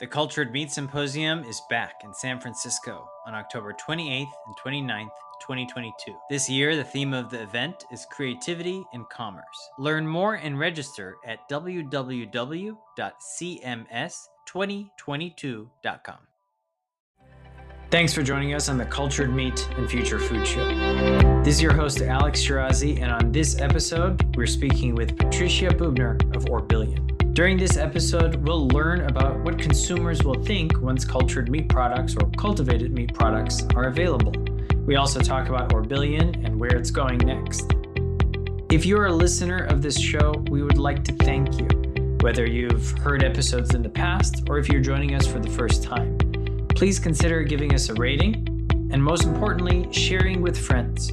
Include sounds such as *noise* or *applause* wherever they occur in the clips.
The Cultured Meat Symposium is back in San Francisco on October 28th and 29th, 2022. This year, the theme of the event is creativity and commerce. Learn more and register at www.cms2022.com. Thanks for joining us on the Cultured Meat and Future Food Show. This is your host, Alex Shirazi, and on this episode, we're speaking with Patricia Bubner of Orbillion. During this episode, we'll learn about what consumers will think once cultured meat products or cultivated meat products are available. We also talk about Orbillion and where it's going next. If you're a listener of this show, we would like to thank you, whether you've heard episodes in the past or if you're joining us for the first time. Please consider giving us a rating and, most importantly, sharing with friends.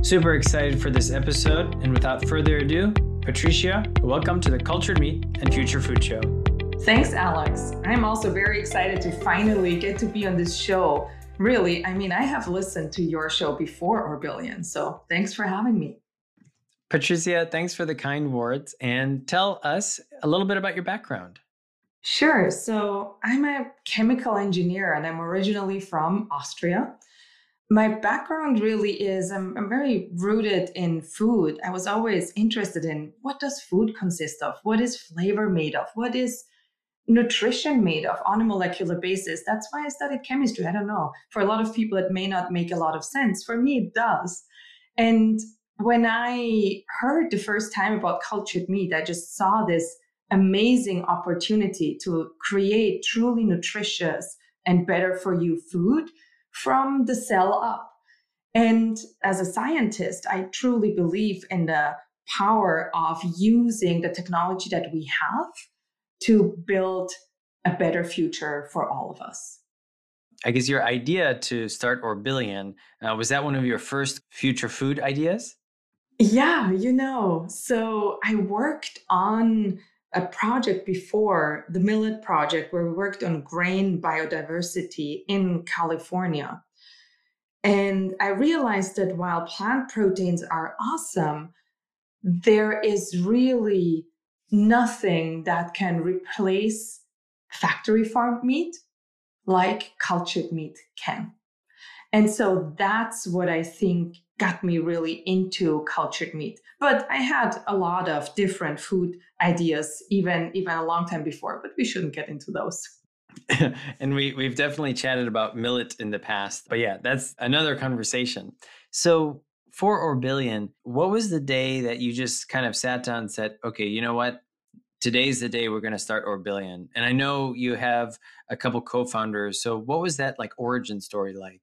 Super excited for this episode, and without further ado, Patricia, welcome to the Cultured Meat and Future Food Show. Thanks, Alex. I'm also very excited to finally get to be on this show. Really, I mean, I have listened to your show before Orbillion, so thanks for having me. Patricia, thanks for the kind words and tell us a little bit about your background. Sure. So, I'm a chemical engineer and I'm originally from Austria my background really is I'm, I'm, very rooted in food. I was always interested in what does food consist of? What is flavor made of? What is nutrition made of on a molecular basis? That's why i studied chemistry. I don't know. For a lot of people it may not make a lot of sense. For me it does. And when i heard the first time about cultured meat i just saw this amazing opportunity to create truly nutritious and better for you food from the cell up. And as a scientist, I truly believe in the power of using the technology that we have to build a better future for all of us. I guess your idea to start Orbillion, uh, was that one of your first future food ideas? Yeah, you know, so I worked on a project before, the Millet Project, where we worked on grain biodiversity in California. And I realized that while plant proteins are awesome, there is really nothing that can replace factory farmed meat like cultured meat can. And so that's what I think got me really into cultured meat. But I had a lot of different food ideas even even a long time before, but we shouldn't get into those. *laughs* and we we've definitely chatted about millet in the past. But yeah, that's another conversation. So for Orbillion, what was the day that you just kind of sat down and said, okay, you know what? Today's the day we're going to start Orbillion. And I know you have a couple co-founders. So what was that like origin story like?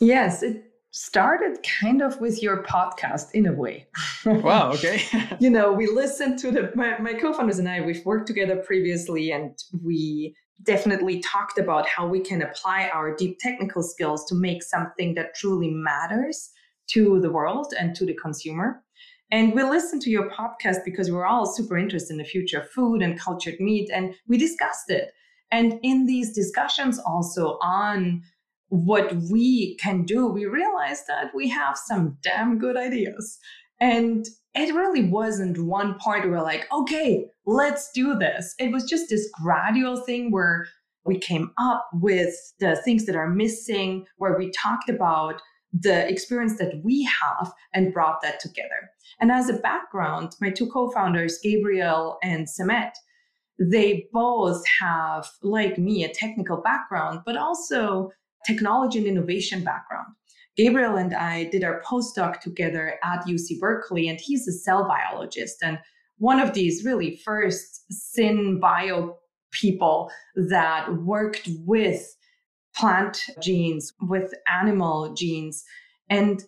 Yes, it started kind of with your podcast in a way. wow, okay. *laughs* you know, we listened to the my, my co-founders and I, we've worked together previously and we definitely talked about how we can apply our deep technical skills to make something that truly matters to the world and to the consumer. And we listened to your podcast because we're all super interested in the future of food and cultured meat and we discussed it. And in these discussions also on what we can do, we realized that we have some damn good ideas. And it really wasn't one point where like, okay, let's do this. It was just this gradual thing where we came up with the things that are missing, where we talked about the experience that we have and brought that together. And as a background, my two co founders, Gabriel and Samet, they both have, like me, a technical background, but also technology and innovation background. Gabriel and I did our postdoc together at UC Berkeley, and he's a cell biologist and one of these really first syn bio people that worked with plant genes, with animal genes, and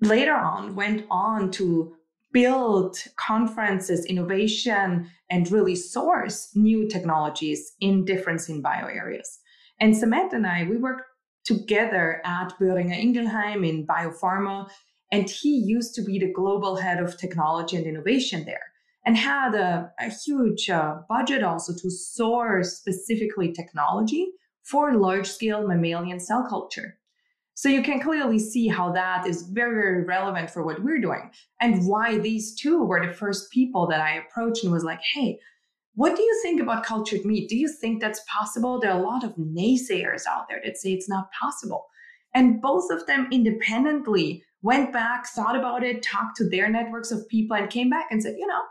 later on went on to build conferences, innovation, and really source new technologies in different SynBio areas. And Samet and I, we worked together at Boehringer Ingelheim in biopharma. And he used to be the global head of technology and innovation there and had a, a huge uh, budget also to source specifically technology for large scale mammalian cell culture. So you can clearly see how that is very, very relevant for what we're doing and why these two were the first people that I approached and was like, hey, what do you think about cultured meat? Do you think that's possible? There are a lot of naysayers out there that say it's not possible. And both of them independently went back, thought about it, talked to their networks of people, and came back and said, you know,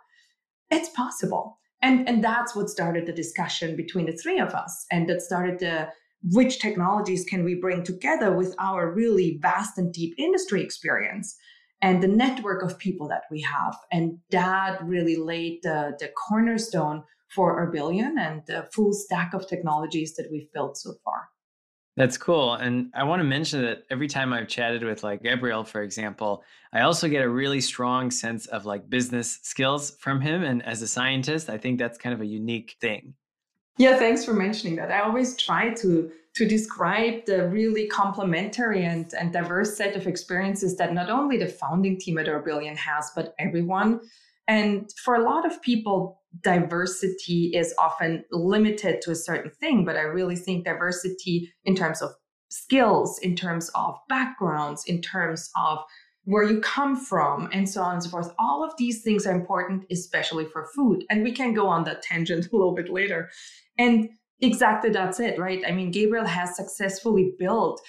it's possible. And, and that's what started the discussion between the three of us. And that started the which technologies can we bring together with our really vast and deep industry experience and the network of people that we have. And that really laid the, the cornerstone for Orbillion and the full stack of technologies that we've built so far. That's cool. And I want to mention that every time I've chatted with like Gabriel, for example, I also get a really strong sense of like business skills from him. And as a scientist, I think that's kind of a unique thing. Yeah, thanks for mentioning that. I always try to to describe the really complementary and, and diverse set of experiences that not only the founding team at Orbillion has, but everyone. And for a lot of people, diversity is often limited to a certain thing, but I really think diversity in terms of skills, in terms of backgrounds, in terms of where you come from, and so on and so forth. All of these things are important, especially for food. And we can go on that tangent *laughs* a little bit later. And exactly that's it, right? I mean, Gabriel has successfully built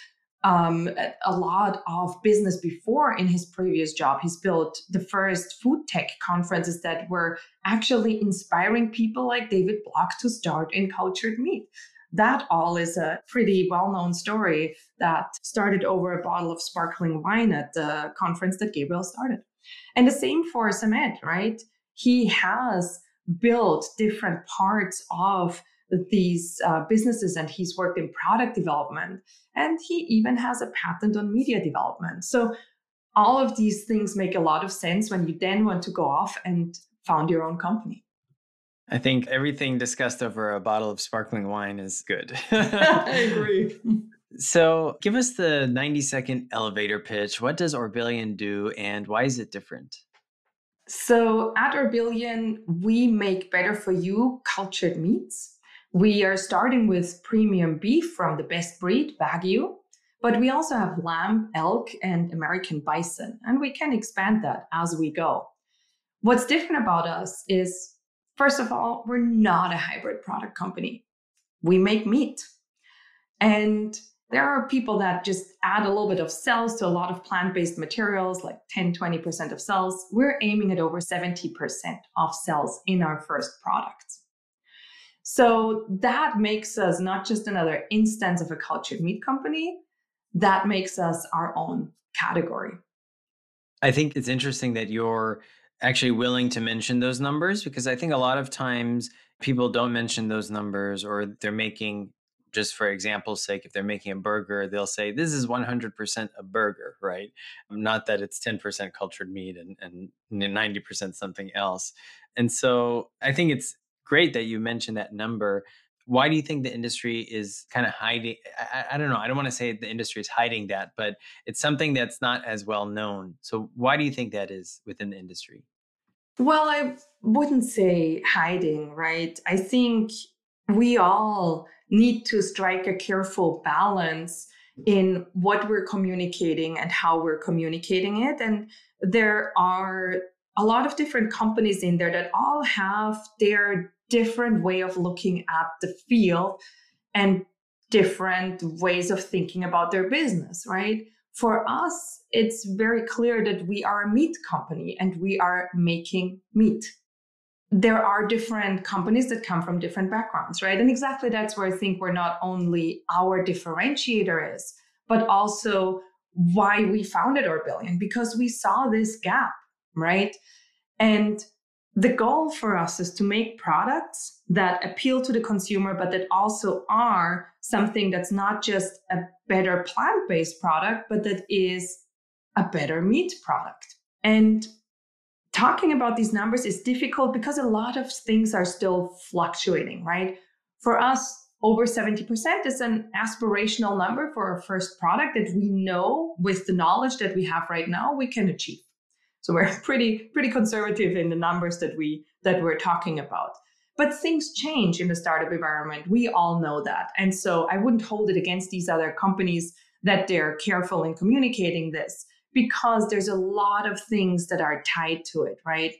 um, a lot of business before in his previous job. He's built the first food tech conferences that were actually inspiring people like David Block to start in cultured meat. That all is a pretty well known story that started over a bottle of sparkling wine at the conference that Gabriel started. And the same for Samet, right? He has built different parts of these uh, businesses and he's worked in product development and he even has a patent on media development. So all of these things make a lot of sense when you then want to go off and found your own company. I think everything discussed over a bottle of sparkling wine is good. *laughs* *laughs* I agree. So give us the 90 second elevator pitch. What does orbillion do and why is it different? So at Orbillion, we make better for you cultured meats we are starting with premium beef from the best breed, Wagyu, but we also have lamb, elk, and American bison, and we can expand that as we go. What's different about us is, first of all, we're not a hybrid product company. We make meat. And there are people that just add a little bit of cells to a lot of plant based materials, like 10, 20% of cells. We're aiming at over 70% of cells in our first products. So that makes us not just another instance of a cultured meat company, that makes us our own category. I think it's interesting that you're actually willing to mention those numbers because I think a lot of times people don't mention those numbers or they're making just for example's sake if they're making a burger they'll say this is 100% a burger right not that it's 10% cultured meat and, and 90% something else and so i think it's great that you mentioned that number. Why do you think the industry is kind of hiding? I, I don't know. I don't want to say the industry is hiding that, but it's something that's not as well known. So, why do you think that is within the industry? Well, I wouldn't say hiding, right? I think we all need to strike a careful balance in what we're communicating and how we're communicating it. And there are a lot of different companies in there that all have their different way of looking at the field and different ways of thinking about their business, right? For us, it's very clear that we are a meat company and we are making meat. There are different companies that come from different backgrounds, right? And exactly that's where I think we're not only our differentiator is, but also why we founded Orbillion because we saw this gap, right? And the goal for us is to make products that appeal to the consumer, but that also are something that's not just a better plant based product, but that is a better meat product. And talking about these numbers is difficult because a lot of things are still fluctuating, right? For us, over 70% is an aspirational number for our first product that we know with the knowledge that we have right now we can achieve. So we're *laughs* pretty pretty conservative in the numbers that we that we're talking about. But things change in the startup environment. We all know that. And so I wouldn't hold it against these other companies that they're careful in communicating this because there's a lot of things that are tied to it, right?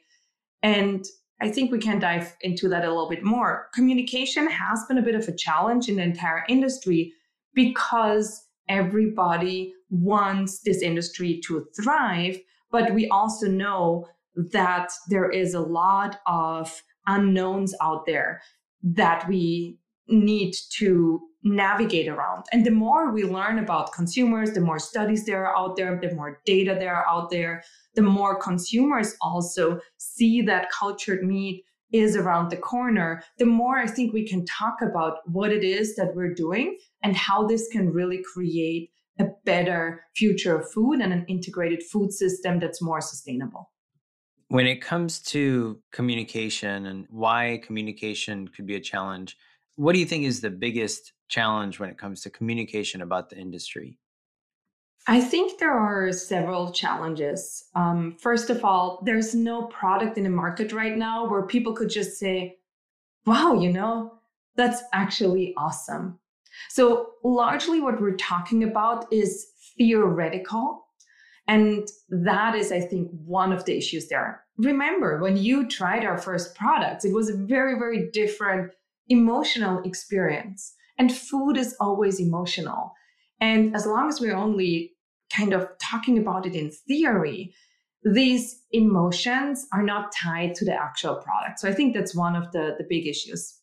And I think we can dive into that a little bit more. Communication has been a bit of a challenge in the entire industry because everybody wants this industry to thrive. But we also know that there is a lot of unknowns out there that we need to navigate around. And the more we learn about consumers, the more studies there are out there, the more data there are out there, the more consumers also see that cultured meat is around the corner, the more I think we can talk about what it is that we're doing and how this can really create a better future of food and an integrated food system that's more sustainable. When it comes to communication and why communication could be a challenge, what do you think is the biggest challenge when it comes to communication about the industry? I think there are several challenges. Um, first of all, there's no product in the market right now where people could just say, wow, you know, that's actually awesome. So, largely what we're talking about is theoretical. And that is, I think, one of the issues there. Remember, when you tried our first products, it was a very, very different emotional experience. And food is always emotional. And as long as we're only kind of talking about it in theory, these emotions are not tied to the actual product. So I think that's one of the, the big issues.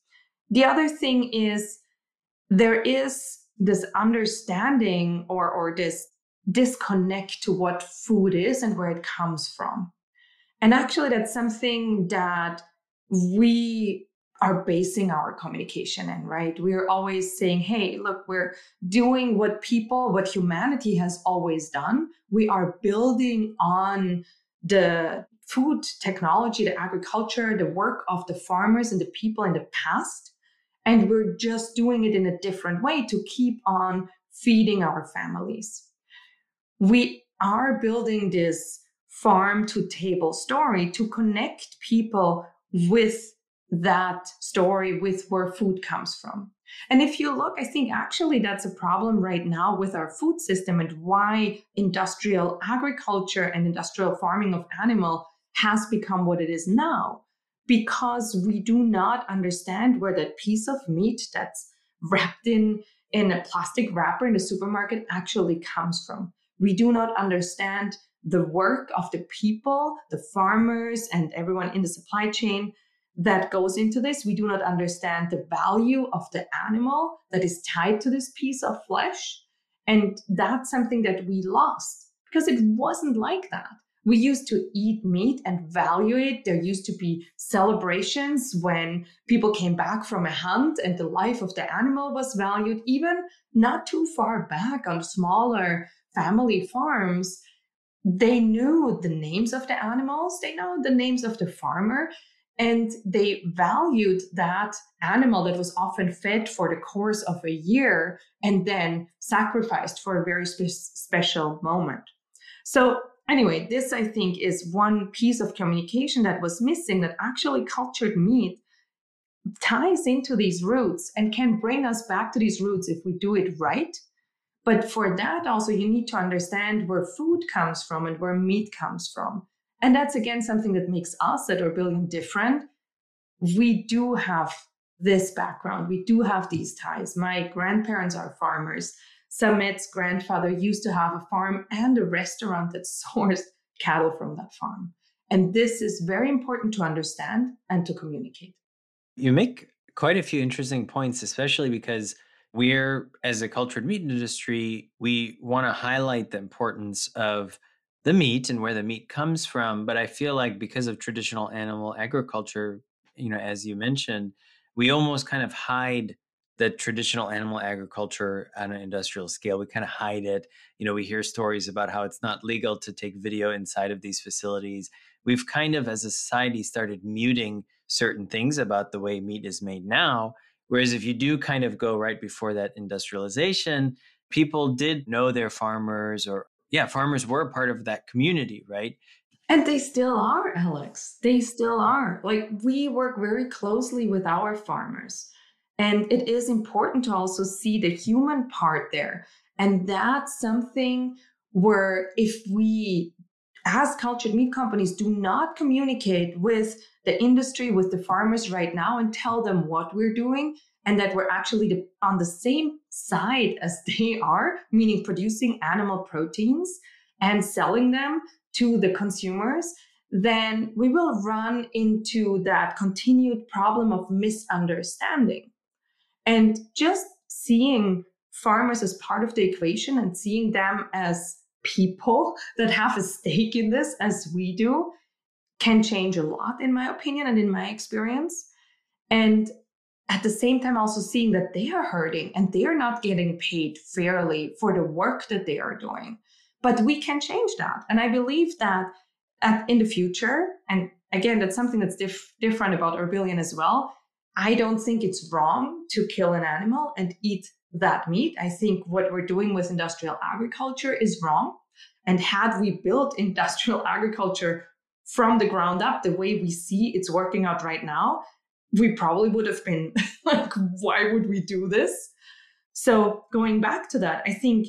The other thing is there is this understanding or, or this disconnect to what food is and where it comes from. And actually, that's something that we are basing our communication in, right? We're always saying, hey, look, we're doing what people, what humanity has always done. We are building on the food technology, the agriculture, the work of the farmers and the people in the past. And we're just doing it in a different way to keep on feeding our families. We are building this farm to table story to connect people with that story with where food comes from. And if you look, I think actually that's a problem right now with our food system and why industrial agriculture and industrial farming of animal has become what it is now. Because we do not understand where that piece of meat that's wrapped in, in a plastic wrapper in the supermarket actually comes from. We do not understand the work of the people, the farmers, and everyone in the supply chain that goes into this. We do not understand the value of the animal that is tied to this piece of flesh. And that's something that we lost because it wasn't like that. We used to eat meat and value it. There used to be celebrations when people came back from a hunt and the life of the animal was valued, even not too far back on smaller family farms. They knew the names of the animals, they know the names of the farmer, and they valued that animal that was often fed for the course of a year and then sacrificed for a very spe- special moment. So, anyway, this I think is one piece of communication that was missing that actually cultured meat ties into these roots and can bring us back to these roots if we do it right. But for that, also, you need to understand where food comes from and where meat comes from. And that's again something that makes us at Orbillion different. We do have this background, we do have these ties. My grandparents are farmers. Samet's grandfather used to have a farm and a restaurant that *laughs* sourced cattle from that farm. And this is very important to understand and to communicate. You make quite a few interesting points, especially because we're, as a cultured meat industry, we want to highlight the importance of the meat and where the meat comes from. But I feel like because of traditional animal agriculture, you know, as you mentioned, we almost kind of hide the traditional animal agriculture on an industrial scale. We kind of hide it. You know, we hear stories about how it's not legal to take video inside of these facilities. We've kind of, as a society, started muting certain things about the way meat is made now. Whereas if you do kind of go right before that industrialization, people did know their farmers or yeah, farmers were part of that community, right? And they still are, Alex. They still are. Like we work very closely with our farmers. And it is important to also see the human part there. And that's something where if we, as cultured meat companies, do not communicate with the industry with the farmers right now and tell them what we're doing and that we're actually on the same side *laughs* as they are, meaning producing animal proteins and selling them to the consumers, then we will run into that continued problem of misunderstanding. And just seeing farmers as part of the equation and seeing them as people *laughs* that have a stake in this as we do can change a lot, in my opinion and in my experience. And at the same time, also seeing that they are hurting and they are not getting paid fairly for the work that they are doing. But we can change that. And I believe that at, in the future, and again, that's something that's dif- different about Orbillion as well. I don't think it's wrong to kill an animal and eat that meat. I think what we're doing with industrial agriculture is wrong. And had we built *laughs* industrial agriculture from the ground up, the way we see it's working out right now, we probably would have been *laughs* like, why would we do this? So, going back to that, I think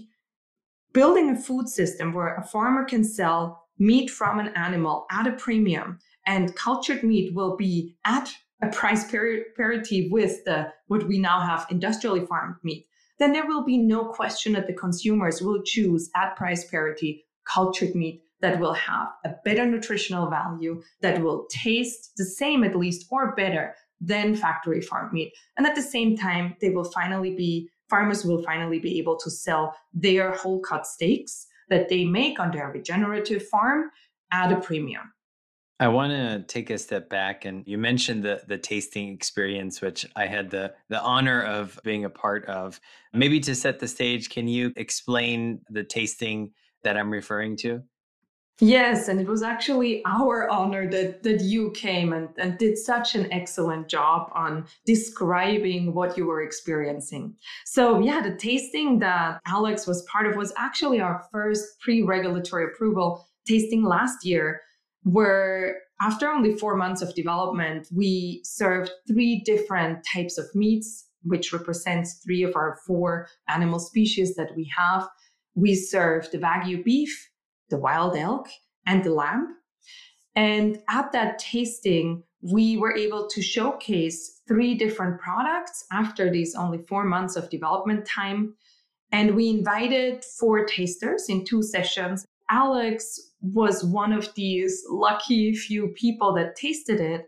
building a food system where a farmer can sell meat from an animal at a premium and cultured meat will be at a price parity with the what we now have industrially farmed meat then there will be no question that the consumers will choose at price parity cultured meat that will have a better nutritional value, that will taste the same at least or better than factory farmed meat. And at the same time, they will finally be, farmers will finally be able to sell their whole cut steaks that they make on their regenerative farm at a premium. I want to take a step back and you mentioned the the tasting experience which I had the the honor of being a part of. Maybe to set the stage, can you explain the tasting that I'm referring to? Yes, and it was actually our honor that that you came and, and did such an excellent job on describing what you were experiencing. So yeah, the tasting that Alex was part of was actually our first pre-regulatory approval tasting last year where after only four months of development, we served three different types of meats, which represents three of our four animal species that we have. We served the Wagyu beef, the wild elk, and the lamb. And at that tasting, we were able to showcase three different products after these only four months of development time. And we invited four tasters in two sessions. Alex was one of these lucky few people that tasted it.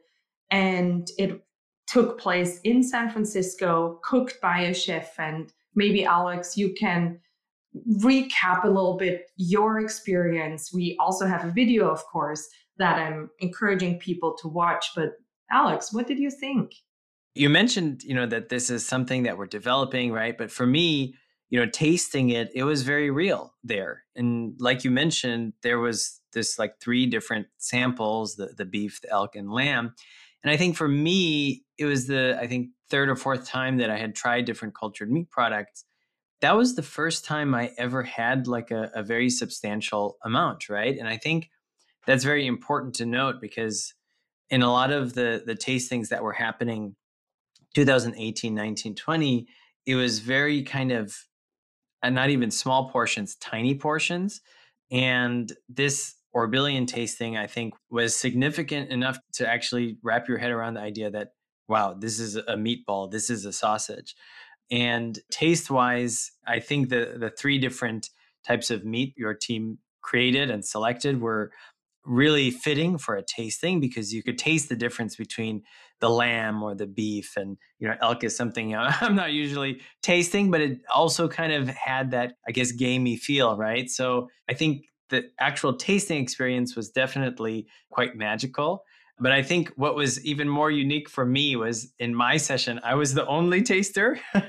And it took place in San Francisco, cooked by a chef. And maybe, Alex, you can recap a little bit your experience. We also have a video, of course, that I'm encouraging people to watch. But, Alex, what did you think? You mentioned, you know, that this is something that we're developing, right? But for me, you know, tasting it, it was very real there. And like you mentioned, there was this like three different samples, the the beef, the elk, and lamb. And I think for me, it was the I think third or fourth time that I had tried different cultured meat products. That was the first time I ever had like a, a very substantial amount, right? And I think that's very important to note because in a lot of the the tastings that were happening 2018 19 20 it was very kind of and not even small portions, tiny portions. And this Orbillion tasting, I think, was significant enough to actually wrap your head around the idea that, wow, this is a meatball, this is a sausage. And taste wise, I think the, the three different types of meat your team created and selected were really fitting for a tasting because you could taste the difference between the lamb or the beef and you know elk is something *laughs* i'm not usually tasting but it also kind of had that i guess gamey feel right? So i think the actual tasting experience was definitely quite magical but i think what was even more unique for me was in my session i was the only taster. *laughs*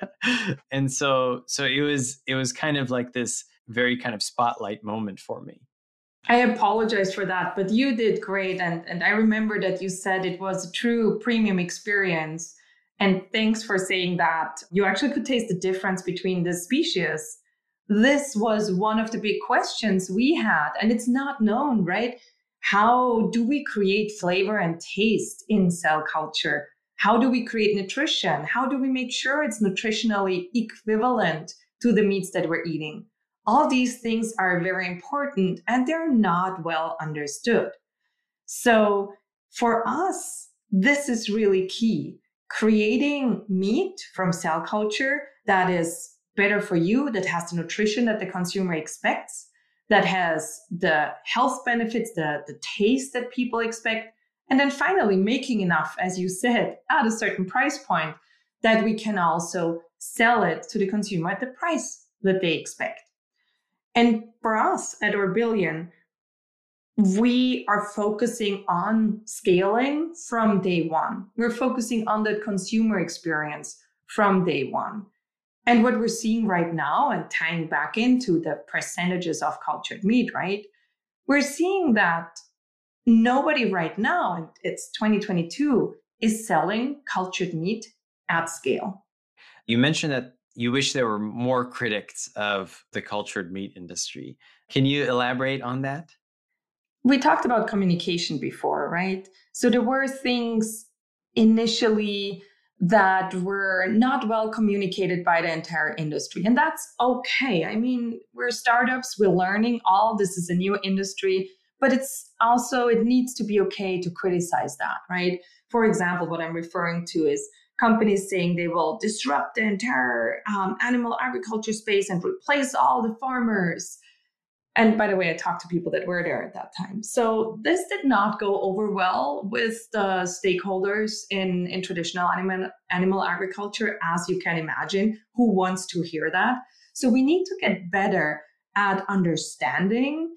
And so so it was it was kind of like this very kind of spotlight moment for me I apologize for that, but you did great. And, and I remember that you said it was a true premium experience. And thanks for saying that. You actually could taste the difference between the species. This was one of the big questions we had, and it's not known, right? How do we create flavor and taste in cell culture? How do we create nutrition? How do we make sure it's nutritionally equivalent to the meats that we're eating? All these things are very important and they're not well understood. So, for us, this is really key. Creating meat from cell culture that is better for you, that has the nutrition that the consumer expects, that has the health benefits, the, the taste that people expect. And then finally, making enough, as you said, at a certain price point that we can also sell it to the consumer at the price that they expect. And for us at Orbillion, we are focusing on scaling from day one. We're focusing on that consumer experience from day one. And what we're seeing right now, and tying back into the percentages of cultured meat, right? We're seeing that nobody right now, and it's 2022, is selling cultured meat at scale. You mentioned that you wish there were more critics of the cultured meat industry. Can you elaborate on that? We talked about communication before, right? So there were things initially that were not well communicated by the entire industry. And that's okay. I mean, we're startups, we're learning all this is a new industry, but it's also it needs to be okay to criticize that, right? For example, what I'm referring to is companies saying they will disrupt the entire um, animal agriculture space and replace all the farmers. And by the way, I talked to people that were there at that time. So this did not go over well with the stakeholders in, in traditional animal, animal agriculture, as you can imagine. Who wants to hear that? So we need to get better at understanding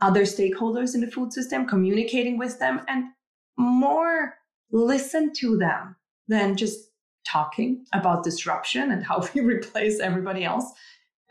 other stakeholders in the food system, communicating with them, and more listen to them than just talking about disruption and how *laughs* we replace everybody else.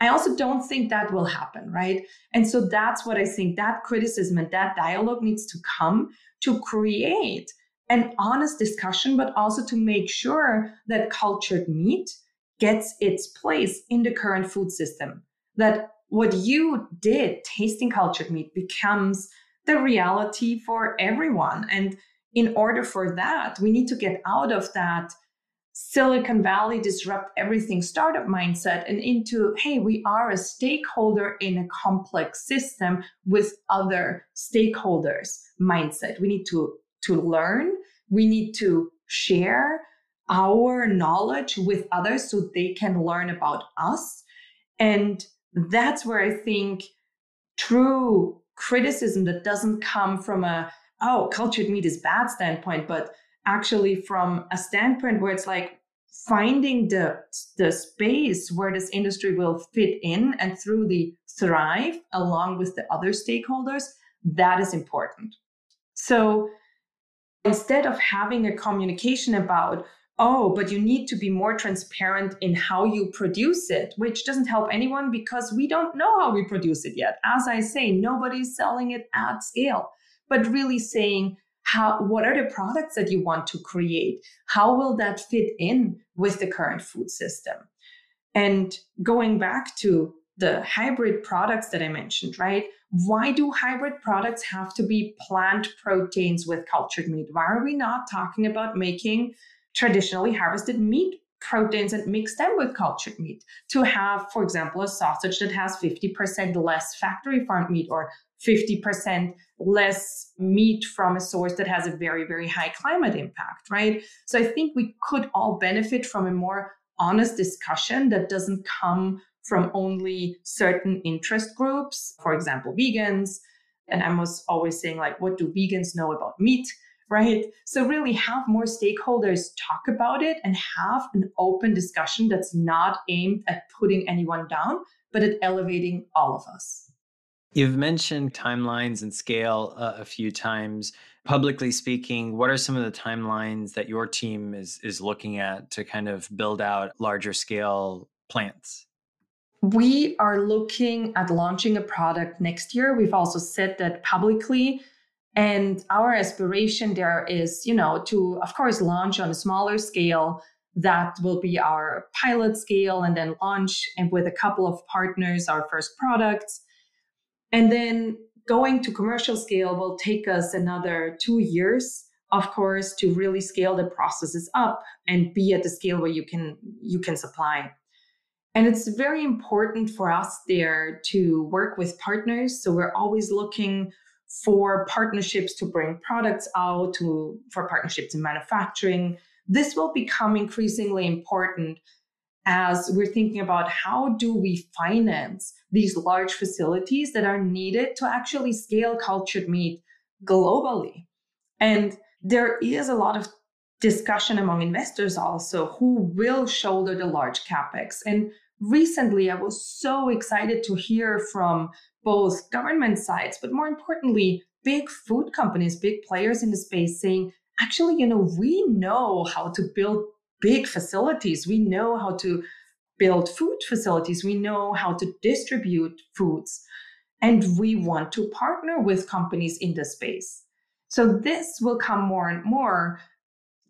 I also don't think that will happen, right? And so that's what I think that criticism and that dialogue needs to come to create an honest discussion, but also to make sure that cultured meat gets its place in the current food system. That what you did, tasting cultured meat, becomes the reality for everyone. And in order for that, we need to get out of that Silicon Valley disrupt everything startup mindset and into, hey, we are a stakeholder in a complex system with other stakeholders mindset. We need to, to learn, we need to share our knowledge with others so they can learn about us. And that's where I think true criticism that doesn't come from a oh, cultured meat is bad standpoint, but actually from a standpoint where it's like finding the the space where this industry will fit in and through the thrive along with the other stakeholders that is important. So instead of having a communication about oh but you need to be more transparent in how you produce it which doesn't help anyone because we don't know how we produce it yet. As i say nobody's selling it at scale but really saying how what are the products that you want to create? How will that fit in with the current food system? And going back to the hybrid products that i mentioned right? Why do hybrid products have to be plant proteins with cultured meat? Why are we not talking about making traditionally harvested meat proteins and mix them with cultured meat? To have for example a sausage that has 50% less factory farmed meat or 50% less meat from a source that has a very, very high climate impact, right? So I think we could all benefit from a more honest discussion that doesn't come from only certain interest groups, for example, vegans. And I was always saying, like, what do vegans know about meat? Right. So, really have more stakeholders talk about it and have an open discussion that's not aimed at putting anyone down, but at elevating all of us. You've mentioned timelines and scale uh, a few times. Publicly speaking, what are some of the timelines that your team is is looking at to kind of build out larger scale plants? We are looking at launching a product next year. We've also said that publicly. And our aspiration there is, you know, to, of course, launch on a smaller scale. That will be our pilot scale and then launch and with a couple of partners, our first products and then going to commercial scale will take us another two years, of course, to really scale the processes up and be at the scale where you can you can supply. And it's very important for us there to work with partners. So we're always looking for partnerships to bring products out, to for partnerships in manufacturing. This will become increasingly important as we're thinking about how do we finance these large facilities that are needed to actually scale cultured meat globally. And there is a lot of discussion among investors also who will shoulder the large capex. And recently, I was so excited to hear from both government sides, but more importantly, big food companies, big players in the space saying, actually, you know, we know how to build big facilities. We know how to build food facilities. We know how to distribute foods. And we want to partner with companies in the space. So this will come more and more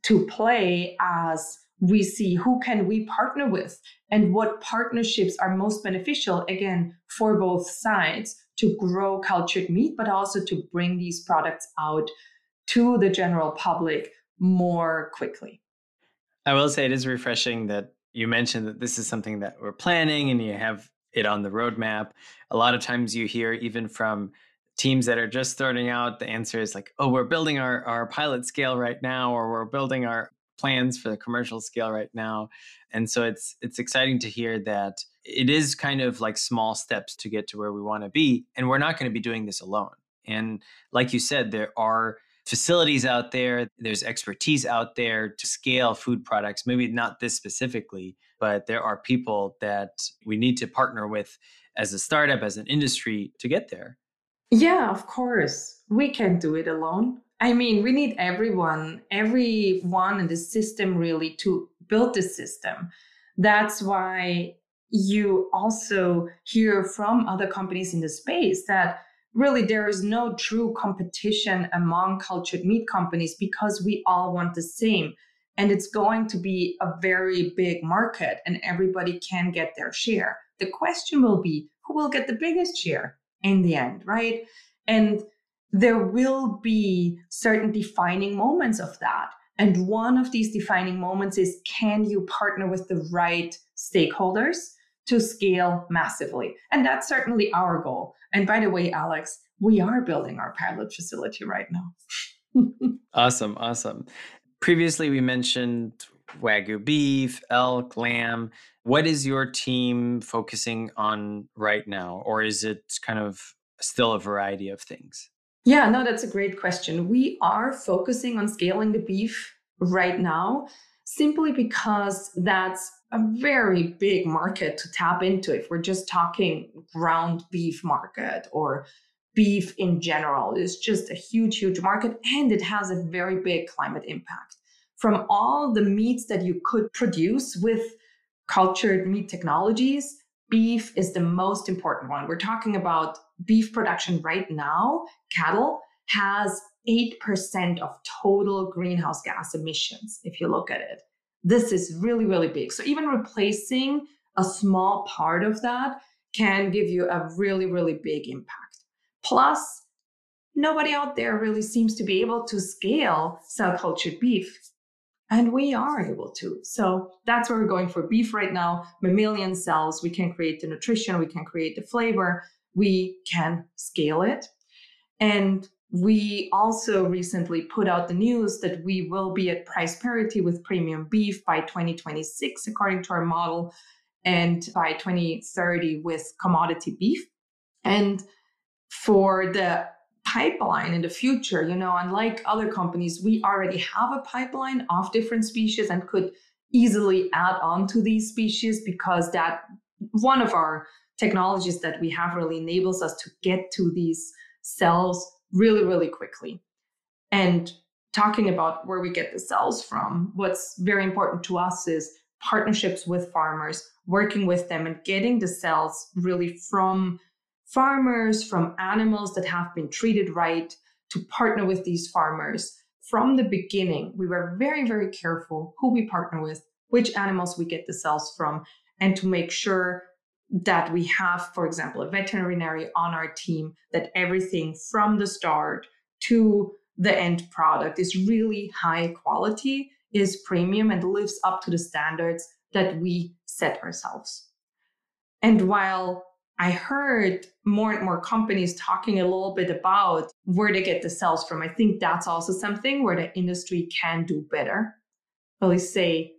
to play as we see who can we partner with and what partnerships are most beneficial again for both sides to grow cultured meat but also to bring these products out to the general public more quickly i will say it is refreshing that you mentioned that this is something that we're planning and you have it on the roadmap a lot of times you hear even from teams that are just starting out, the answer is like, oh, we're building our, our pilot scale right now, or we're building our plans for the commercial scale right now. And so it's it's exciting to hear that it is kind of like small steps to get to where we want to be. And we're not going to be doing this alone. And like you said, there are facilities out there, there's expertise out there to scale food products, maybe not this specifically, but there are people that we need to partner with as a startup, as an industry to get there. Yeah, of course. We can't do it alone. I mean, we need everyone, everyone in the system really to build the system. That's why you also hear from other companies in the space that really there is no true competition among cultured meat companies because we all want the same. And it's going to be a very big market and everybody can get their share. The question will be who will get the biggest share? in the end, right? And there will be certain defining moments of that. And one of these defining moments is can you partner with the right stakeholders to scale massively? And that's certainly our goal. And by the way, Alex, we are building our pilot facility right now. *laughs* awesome. Awesome. Previously, we mentioned Wagyu beef, elk, lamb. What is your team focusing on right now? Or is it kind of still a variety of things? Yeah, no, that's a great question. We are focusing on scaling the beef right now simply because that's a very big market to tap into if we're just talking ground beef market or beef in general it's just a huge huge market and it has a very big climate impact from all the meats that you could produce with cultured meat technologies, beef is the most important one. We're talking about beef production right now, cattle has 8% of total greenhouse gas emissions, if you look at it. This is really, really big. So even replacing a small part of that can give you a really, really big impact. Plus, nobody out there really seems to be able to scale cell cultured beef and we are able to. So that's where we're going for beef right now. Mammalian cells, we can create the nutrition, we can create the flavor, we can scale it. And we also recently put out the news that we will be at price parity with premium beef by 2026, according to our model, and by 2030 with commodity beef. And for the pipeline in the future. You know, unlike other companies, we already have a pipeline of different species and could easily add on to these species because that one of our technologies that we have really enables us to get to these cells really, really quickly. And talking about where we get the cells from, what's very important to us is partnerships with farmers, working with them and getting the cells really from farmers, from animals that have been treated right, to partner with these farmers. From the beginning, we were very, very careful who we partner with, which animals we get the cells from, and to make sure that we have, for example, a veterinary on our team, that everything from the start to the end product is really high quality, is premium, and lives up to the standards that we set ourselves. And while I heard more and more companies talking a little bit about where they get the cells from. I think that's also something where the industry can do better. Really say,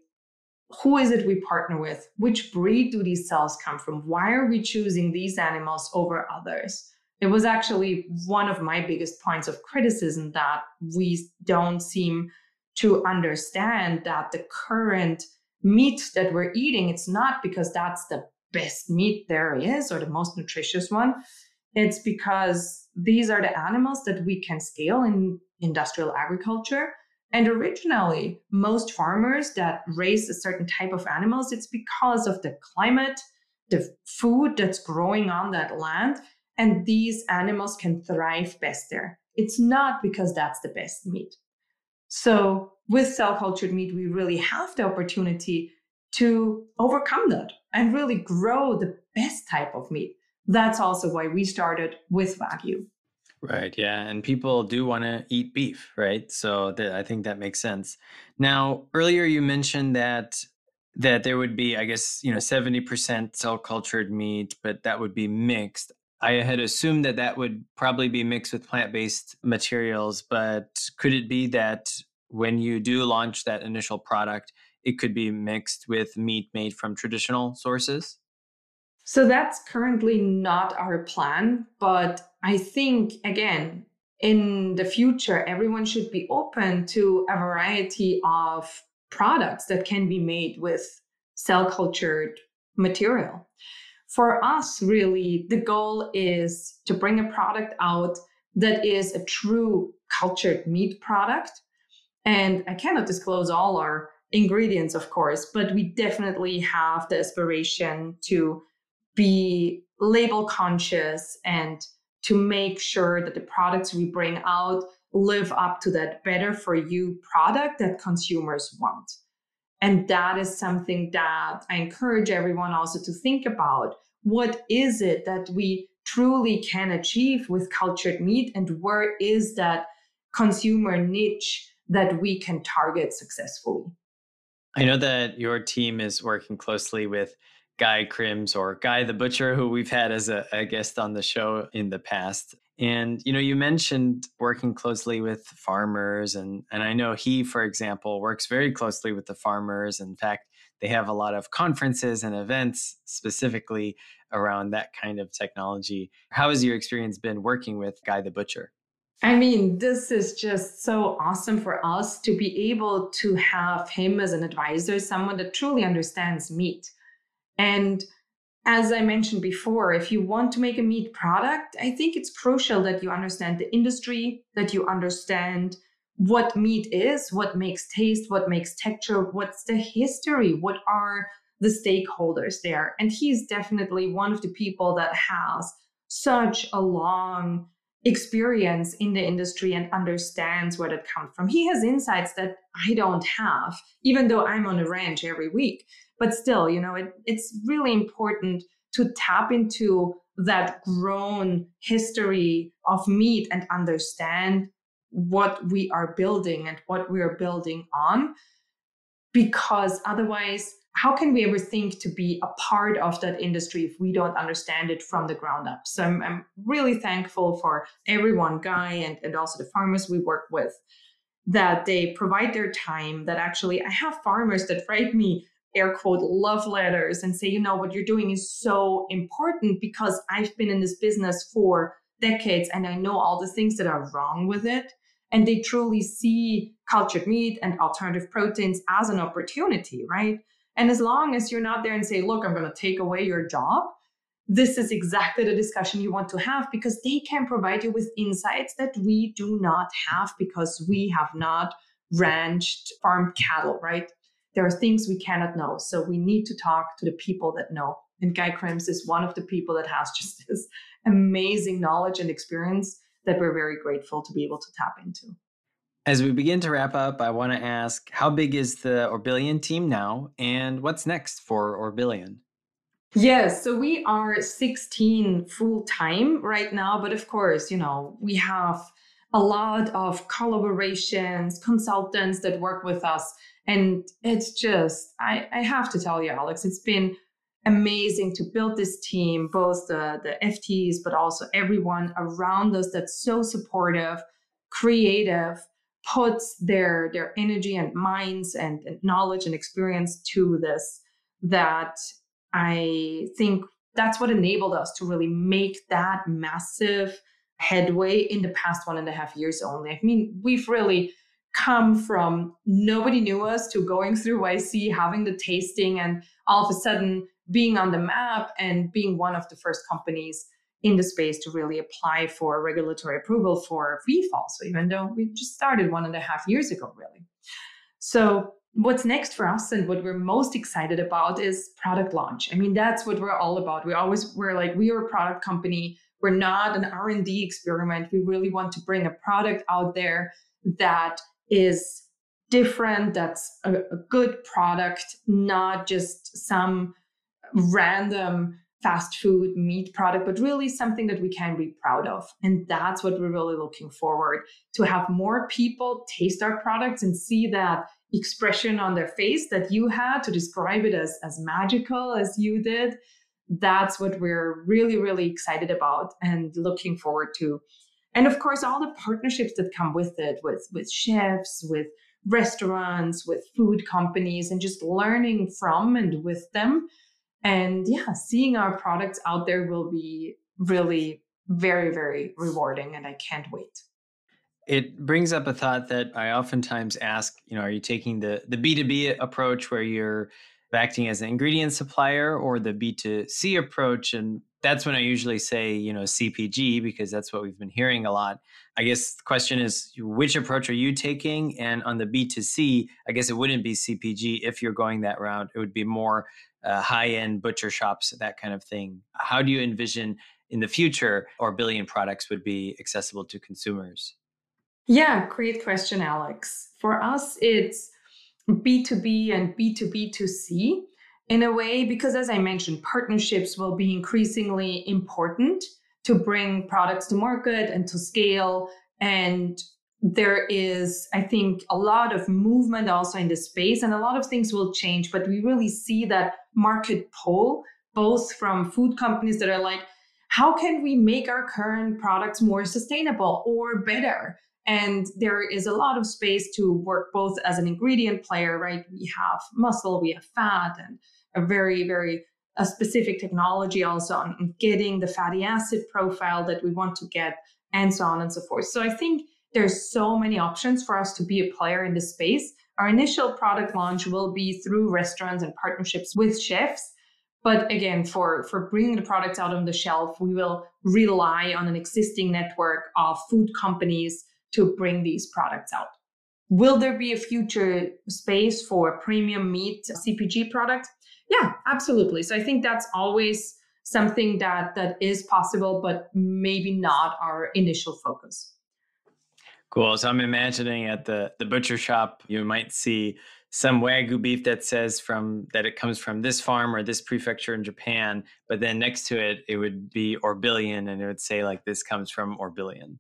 who is it we partner with? Which breed do these cells come from? Why are we choosing these animals over others? It was actually one of my biggest points of criticism that we don't seem to understand that the current meat that we're eating, it's not because that's the best meat there is or the most nutritious one. It's because these are the animals that we can scale in industrial agriculture. And originally, most farmers that raise a certain type of animals, it's because of the climate, the food that's growing on that land, and these animals can thrive best there. It's not because that's the best meat. So, with cell cultured meat, we really have the opportunity to overcome that and really grow the best type of meat. That's also why we started with Wagyu. Right. Yeah. And people do want to eat beef, right? So th- I think that makes sense. Now, earlier you mentioned that that there would be, I guess, you know, 70% cell cultured meat, but that would be mixed. I had assumed that that would probably be mixed with plant based materials, but could it be that when you do launch that initial product, it could be mixed with meat made from traditional sources? So that's currently not our plan. But I think, again, in the future, everyone should be open to a variety of products that can be made with cell cultured material. For us, really, the goal is to bring a product out that is a true cultured meat product. And I cannot disclose all our ingredients, of course, but we definitely have the aspiration to be label conscious and to make sure that the products we bring out live up to that better for you product that consumers want. And that is something that I encourage everyone also to think about. What is it that we truly can achieve with cultured meat, and where is that consumer niche that we can target successfully? I know that your team is working closely with Guy Crims or Guy the Butcher, who we've had as a, a, guest on the show in the past. And you know, you mentioned working closely with farmers, and and I know he, for example, works very closely with the farmers. In fact, they have a lot of conferences and events specifically around that kind of technology. How has your experience been working with Guy the Butcher? I mean, this is just so awesome for us to be able to have him as an advisor, someone that truly understands meat. And as I mentioned before, if you want to make a meat product, I think it's crucial that you understand the industry, that you understand what meat is, what makes taste, what makes texture, what's the history, what are the stakeholders there. And he's definitely one of the people that has such a long experience in the industry and understands where it comes from. He has insights that I don't have, even though I'm on a ranch every week. But still, you know, it, it's really important to tap into that grown history of meat and understand what we are building and what we are building on. Because otherwise, how can we ever think to be a part of that industry if we don't understand it from the ground up? So I'm, I'm really thankful for everyone, Guy, and, and also the farmers we work with, that they provide their time. That actually, I have farmers that write me air quote love letters and say, you know, what you're doing is so important because I've been in this business for decades and I know all the things that are wrong with it. And they truly see cultured meat and alternative proteins as an opportunity, right? And as long as you're not there and say, look, I'm going to take away your job, this is exactly the discussion you want to have because they can provide you with insights that we do not have because we have not ranched farmed cattle, right? There are things we cannot know. So we need to talk to the people that know. And Guy Crims is one of the people that has just *laughs* this amazing knowledge and experience that we're very grateful to be able to tap into. As we begin to wrap up, I want to ask how big is the Orbillion team now and what's next for Orbillion? Yes, so we are 16 full time right now, but of course, you know, we have a lot of collaborations, consultants that work with us. And it's just, I, I have to tell you, Alex, it's been amazing to build this team, both the, the FTs, but also everyone around us that's so supportive, creative, puts their their energy and minds and, and knowledge and experience to this that I think that's what enabled us to really make that massive headway in the past one and a half years only. I mean, we've really come from nobody knew us to going through YC, having the tasting, and all of a sudden being on the map and being one of the first companies in the space to really apply for regulatory approval for VFAL. So even though we just started one and a half years ago, really. So what's next for us and what we're most excited about is product launch. I mean, that's what we're all about. We always we're like we are a product company. We're not an R&D experiment. We really want to bring a product out there that is different, that's a, a good product, not just some random fast food meat product, but really something that we can be proud of. And that's what we're really looking forward to have more people taste our products and see that expression on their face that you had to describe it as, as magical as you did. That's what we're really, really excited about and looking forward to. And of course, all the partnerships that come with it, with, with chefs, with restaurants, with food companies, and just learning from and with them and yeah, seeing our products out there will be really very, very rewarding. And I can't wait. It brings up a thought that I oftentimes ask, you know, are you taking the the B2B approach where you're acting as an ingredient supplier or the B2C approach? And that's when I usually say, you know, CPG because that's what we've been hearing a lot. I guess the question is which approach are you taking? And on the B2C, I guess it wouldn't be CPG if you're going that route. It would be more uh, high end butcher shops, that kind of thing. How do you envision in the future Orbillion products would be accessible to consumers? Yeah, great question, Alex. For us, it's B2B and B2B2C in a way, because as I mentioned, partnerships will be increasingly important to bring products to market and to scale. And there is, I think, a lot of movement also in the space, and a lot of things will change. But we really see that market pull, both from food companies that are like, how can we make our current products more sustainable or better? And there is a lot of space to work both as an ingredient player, right? We have muscle, we have fat, and a very, very a specific technology also on getting the fatty acid profile that we want to get, and so on and so forth. So I think there's so many options for us to be a player in this space. Our initial product launch will be through restaurants and partnerships with chefs. But again, for, for bringing the products out on the shelf, we will rely on an existing network of food companies to bring these products out. Will there be a future space for premium meat CPG products? Yeah, absolutely. So I think that's always something that that is possible, but maybe not our initial focus. Cool. So I'm imagining at the the butcher shop, you might see some wagyu beef that says from that it comes from this farm or this prefecture in Japan, but then next to it it would be Orbillion and it would say like this comes from Orbillion.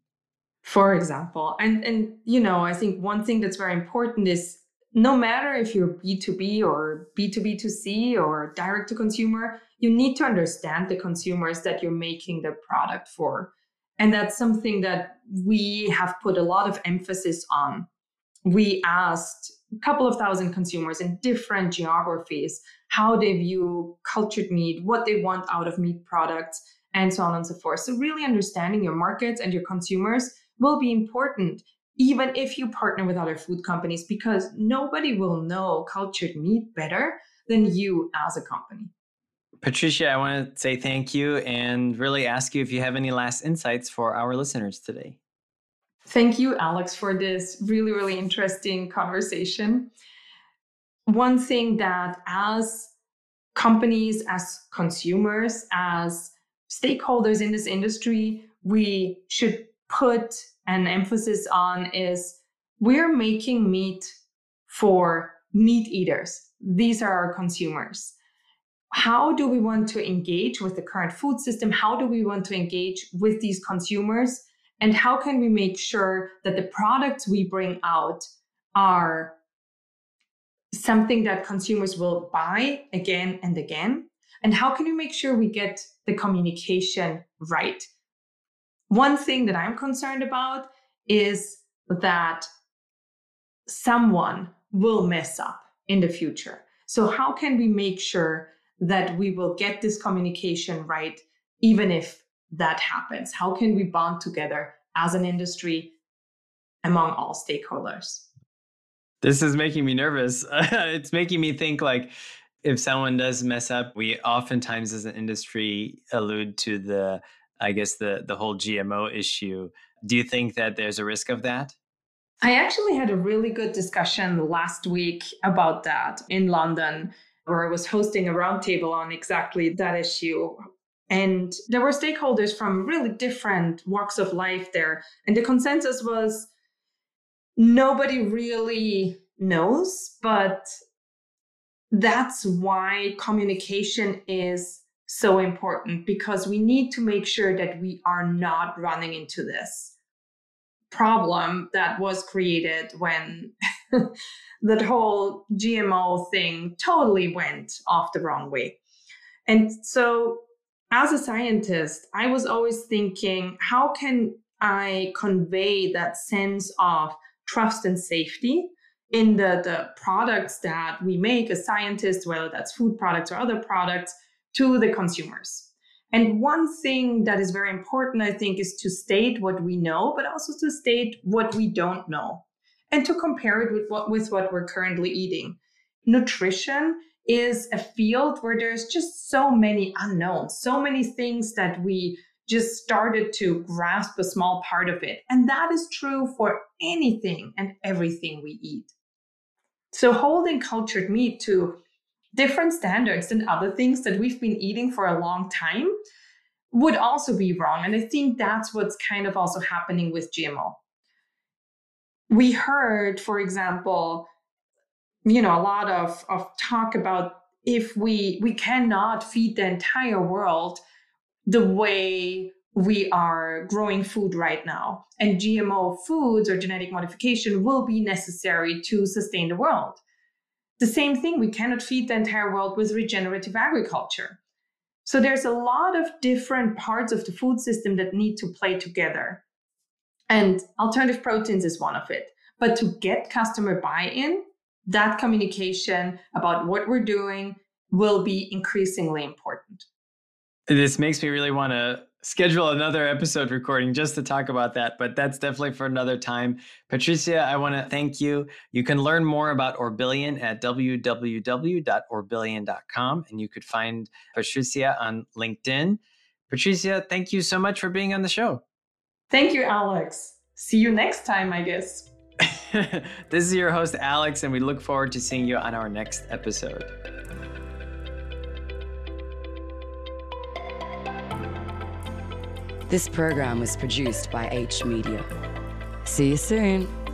For example. And and you know, I think one thing that's very important is no matter if you're B2B or B2B2C or direct to consumer, you need to understand the consumers that you're making the product for. And that's something that we have put a lot of emphasis on. We asked a couple of thousand consumers in different geographies how they view cultured meat, what they want out of meat products, and so on and so forth. So, really understanding your markets and your consumers will be important, even if you partner with other food companies, because nobody will know cultured meat better than you as a company. Patricia, I want to say thank you and really ask you if you have any last insights for our listeners today. Thank you, Alex, for this really, really interesting conversation. One thing that as companies, as consumers, as stakeholders in this industry, we should put an emphasis on is we're making meat for meat eaters. These are our consumers how do we want to engage with the current food system? How do we want to engage with these consumers? And how can we make sure that the products we bring out are something that consumers will buy again and again? And how can we make sure we get the communication right? One thing that I'm concerned about is that someone will mess up in the future. So, how can we make sure that we will get this communication right, even if that happens? How can we bond together as an industry among all stakeholders? This is making me nervous. *laughs* it's making me think like if someone does mess up, we oftentimes as an industry allude to the I guess the the whole GMO issue. Do you think that there's a risk of that? I actually had a really good discussion last week about that in London, where I was hosting a roundtable on exactly that issue. And there were stakeholders from really different walks of life there. And the consensus was nobody really knows, but that's why communication is so important because we need to make sure that we are not running into this problem that was created when *laughs* that whole GMO thing totally went off the wrong way. And so, as a scientist, I was always thinking, how can I convey that sense of trust and safety in the, the products that we make as scientists, whether that's food products or other products, to the consumers. And one thing that is very important, I think, is to state what we know, but also to state what we don't know and to compare it with what, with what we're currently eating. Nutrition is a field where there's just so many unknowns, so many things that we just started to grasp a small part of it. And that is true for anything and everything we eat. So holding cultured meat to different standards than other things that we've been eating for a long time would also be wrong. And I think that's what's kind of also happening with GMO. We heard, for example, you know, a lot of, of talk about if we we cannot feed the entire world the way we are growing food right now. And GMO foods or genetic modification will be necessary to sustain the world. The same thing, we cannot feed the entire world with regenerative agriculture. So there's a lot of different parts of the food system that need to play together. And alternative proteins is one of it. But to get customer buy in, that communication about what we're doing will be increasingly important. This makes me really want to schedule another episode recording just to talk about that, but that's definitely for another time. Patricia, I want to thank you. You can learn more about Orbillion at www.orbillion.com, and you could find Patricia on LinkedIn. Patricia, thank you so much for being on the show. Thank you, Alex. See you next time, I guess. *laughs* this is your host, Alex, and we look forward to seeing you on our next episode. This program was produced by H Media. See you soon.